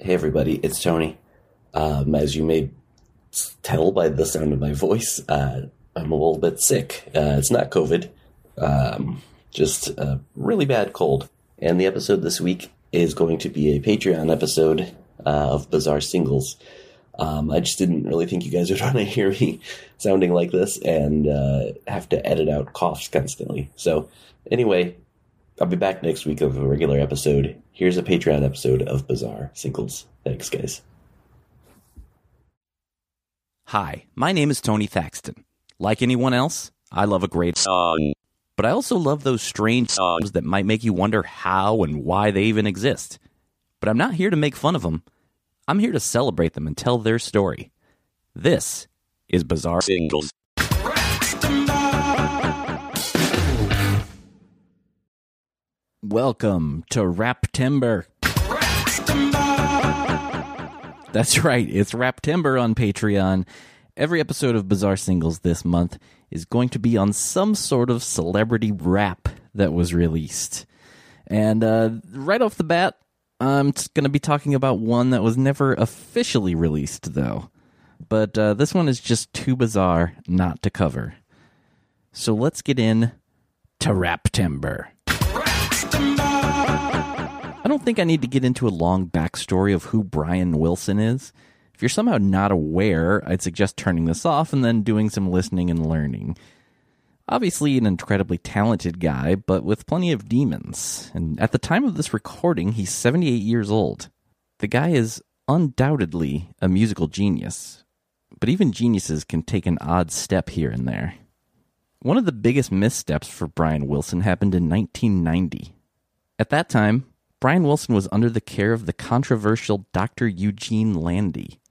Hey, everybody, it's Tony. Um, as you may tell by the sound of my voice, uh, I'm a little bit sick. Uh, it's not COVID, um, just a really bad cold. And the episode this week is going to be a Patreon episode uh, of Bizarre Singles. Um, I just didn't really think you guys would want to hear me sounding like this and uh, have to edit out coughs constantly. So, anyway, I'll be back next week of a regular episode. Here's a Patreon episode of Bizarre Singles. Thanks, guys. Hi, my name is Tony Thaxton. Like anyone else, I love a great song. But I also love those strange songs that might make you wonder how and why they even exist. But I'm not here to make fun of them. I'm here to celebrate them and tell their story. This is Bizarre Singles. Welcome to Raptember. That's right, it's Raptember on Patreon. Every episode of Bizarre Singles this month is going to be on some sort of celebrity rap that was released. And uh, right off the bat, I'm going to be talking about one that was never officially released, though. But uh, this one is just too bizarre not to cover. So let's get in to Raptember. I don't think I need to get into a long backstory of who Brian Wilson is. If you're somehow not aware, I'd suggest turning this off and then doing some listening and learning. Obviously, an incredibly talented guy, but with plenty of demons. And at the time of this recording, he's 78 years old. The guy is undoubtedly a musical genius, but even geniuses can take an odd step here and there. One of the biggest missteps for Brian Wilson happened in 1990. At that time, Brian Wilson was under the care of the controversial Dr. Eugene Landy.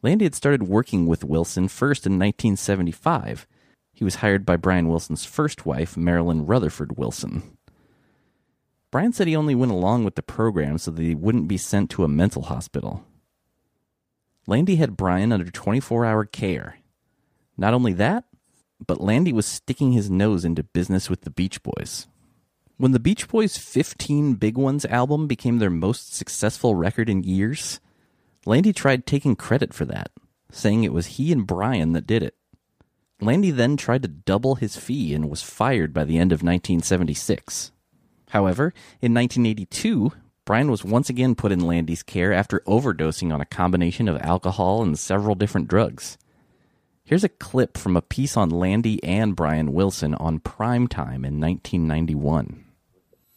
Landy had started working with Wilson first in 1975. He was hired by Brian Wilson's first wife, Marilyn Rutherford Wilson. Brian said he only went along with the program so that he wouldn't be sent to a mental hospital. Landy had Brian under 24 hour care. Not only that, but Landy was sticking his nose into business with the Beach Boys. When the Beach Boys' 15 Big Ones album became their most successful record in years, Landy tried taking credit for that, saying it was he and Brian that did it. Landy then tried to double his fee and was fired by the end of 1976. However, in 1982, Brian was once again put in Landy's care after overdosing on a combination of alcohol and several different drugs. Here's a clip from a piece on Landy and Brian Wilson on Primetime in 1991.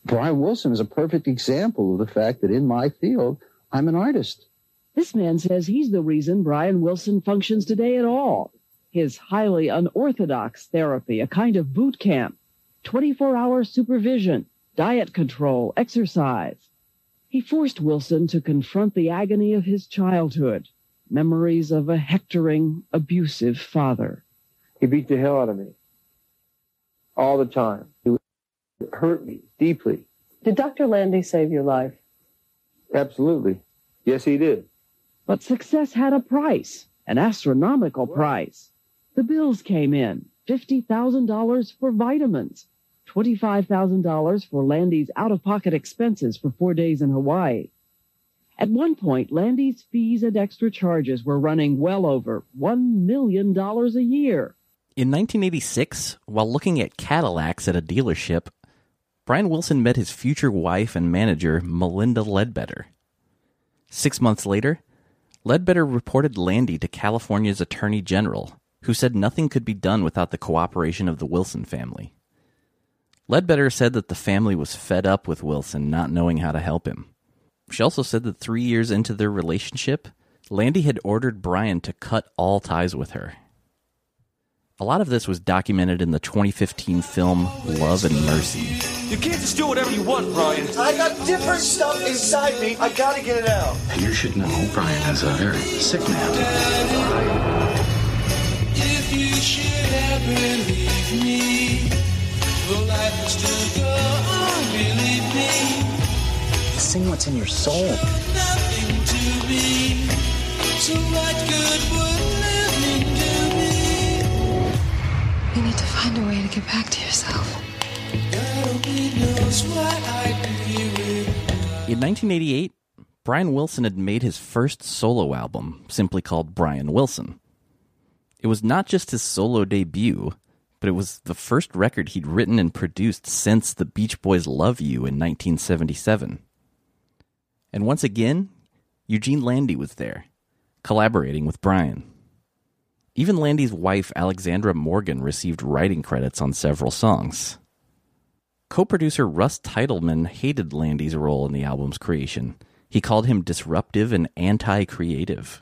Brian Wilson is a perfect example of the fact that in my field, I'm an artist. This man says he's the reason Brian Wilson functions today at all. His highly unorthodox therapy, a kind of boot camp, 24 hour supervision, diet control, exercise. He forced Wilson to confront the agony of his childhood, memories of a hectoring, abusive father. He beat the hell out of me all the time. He hurt me deeply. Did Dr. Landy save your life? Absolutely. Yes, he did. But success had a price, an astronomical price. The bills came in $50,000 for vitamins, $25,000 for Landy's out of pocket expenses for four days in Hawaii. At one point, Landy's fees and extra charges were running well over $1 million a year. In 1986, while looking at Cadillacs at a dealership, Brian Wilson met his future wife and manager, Melinda Ledbetter. Six months later, Ledbetter reported Landy to California's Attorney General, who said nothing could be done without the cooperation of the Wilson family. Ledbetter said that the family was fed up with Wilson not knowing how to help him. She also said that three years into their relationship, Landy had ordered Brian to cut all ties with her. A lot of this was documented in the 2015 film Love and Mercy. You can't just do whatever you want, Brian. I got different stuff inside me. I gotta get it out. You should know Brian is a very sick man. Sing what's in your soul. Nothing to me. So what good would living do me? You need to find a way to get back to yourself. God only knows what I'd be without. In 1988, Brian Wilson had made his first solo album, simply called Brian Wilson. It was not just his solo debut, but it was the first record he'd written and produced since the Beach Boys' Love You in 1977. And once again, Eugene Landy was there, collaborating with Brian. Even Landy's wife, Alexandra Morgan, received writing credits on several songs. Co producer Russ Titelman hated Landy's role in the album's creation. He called him disruptive and anti creative.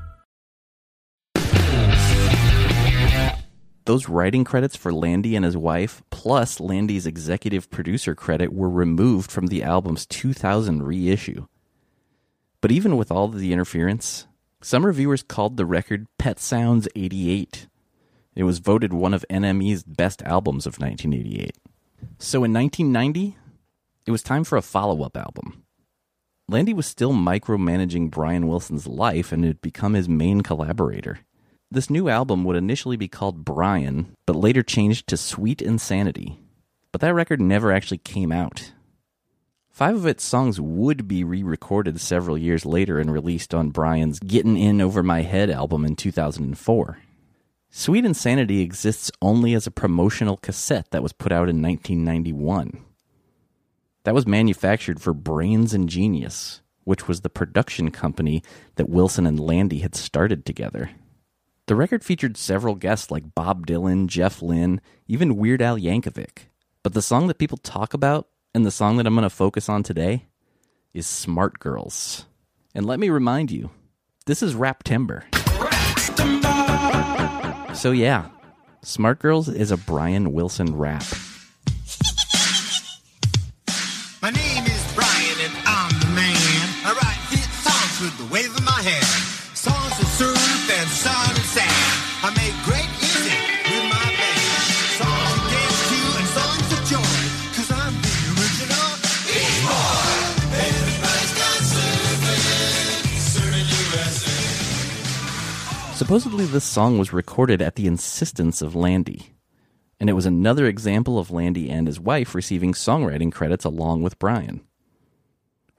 Those writing credits for Landy and his wife, plus Landy's executive producer credit, were removed from the album's 2000 reissue. But even with all the interference, some reviewers called the record Pet Sounds 88. It was voted one of NME's best albums of 1988. So in 1990, it was time for a follow up album. Landy was still micromanaging Brian Wilson's life and had become his main collaborator. This new album would initially be called Brian, but later changed to Sweet Insanity. But that record never actually came out. Five of its songs would be re recorded several years later and released on Brian's Gettin' In Over My Head album in 2004. Sweet Insanity exists only as a promotional cassette that was put out in 1991. That was manufactured for Brains and Genius, which was the production company that Wilson and Landy had started together. The record featured several guests like Bob Dylan, Jeff Lynne, even Weird Al Yankovic. But the song that people talk about, and the song that I'm going to focus on today, is Smart Girls. And let me remind you, this is Raptember. So, yeah, Smart Girls is a Brian Wilson rap. Supposedly, this song was recorded at the insistence of Landy, and it was another example of Landy and his wife receiving songwriting credits along with Brian.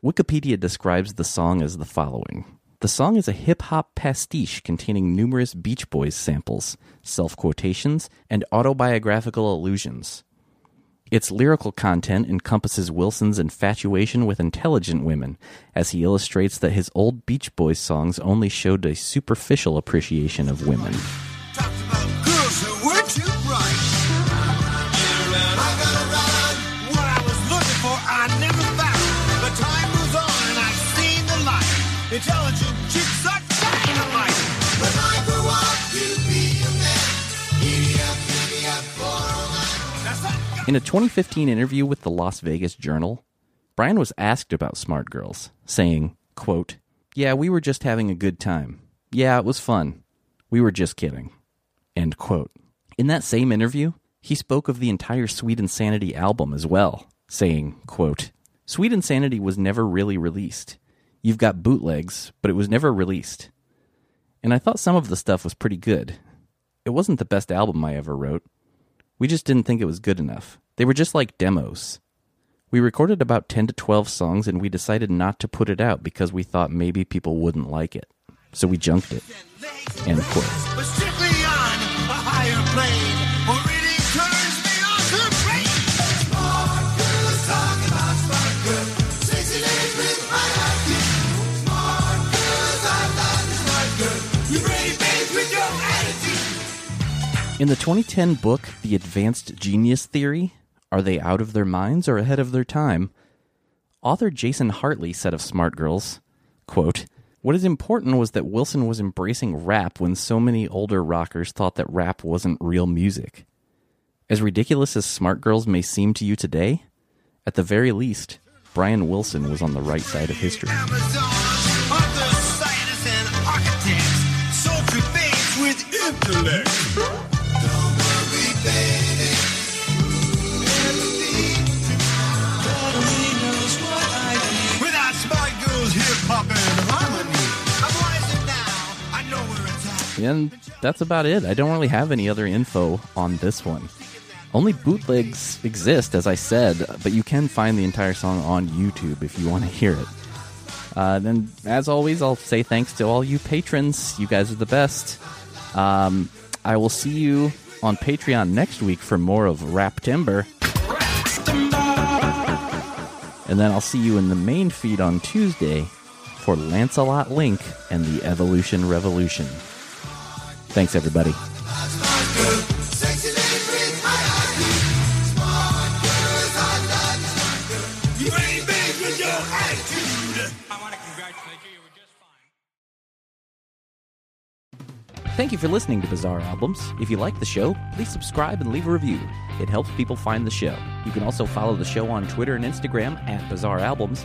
Wikipedia describes the song as the following The song is a hip hop pastiche containing numerous Beach Boys samples, self quotations, and autobiographical allusions. Its lyrical content encompasses Wilson's infatuation with intelligent women, as he illustrates that his old Beach Boys songs only showed a superficial appreciation of women. In a 2015 interview with the Las Vegas Journal, Brian was asked about Smart Girls, saying, quote, Yeah, we were just having a good time. Yeah, it was fun. We were just kidding. End quote. In that same interview, he spoke of the entire Sweet Insanity album as well, saying, quote, Sweet Insanity was never really released. You've got bootlegs, but it was never released. And I thought some of the stuff was pretty good. It wasn't the best album I ever wrote. We just didn't think it was good enough. They were just like demos. We recorded about 10 to 12 songs and we decided not to put it out because we thought maybe people wouldn't like it. So we junked it. End quote. but strictly on a higher plane. Or really turns me on to brain. Smart girls talk about smart girls. Sexy ladies with high IQ. Smart girls, I love the smart girls. You pretty babes with your attitude. In the 2010 book, The Advanced Genius Theory Are They Out of Their Minds or Ahead of Their Time? Author Jason Hartley said of Smart Girls, quote, What is important was that Wilson was embracing rap when so many older rockers thought that rap wasn't real music. As ridiculous as Smart Girls may seem to you today, at the very least, Brian Wilson was on the right side of history. And that's about it. I don't really have any other info on this one. Only bootlegs exist, as I said, but you can find the entire song on YouTube if you want to hear it. Uh, then, as always, I'll say thanks to all you patrons. You guys are the best. Um, I will see you on Patreon next week for more of Raptember. And then I'll see you in the main feed on Tuesday for Lancelot Link and the Evolution Revolution. Thanks, everybody. Thank you for listening to Bizarre Albums. If you like the show, please subscribe and leave a review. It helps people find the show. You can also follow the show on Twitter and Instagram at Bizarre Albums,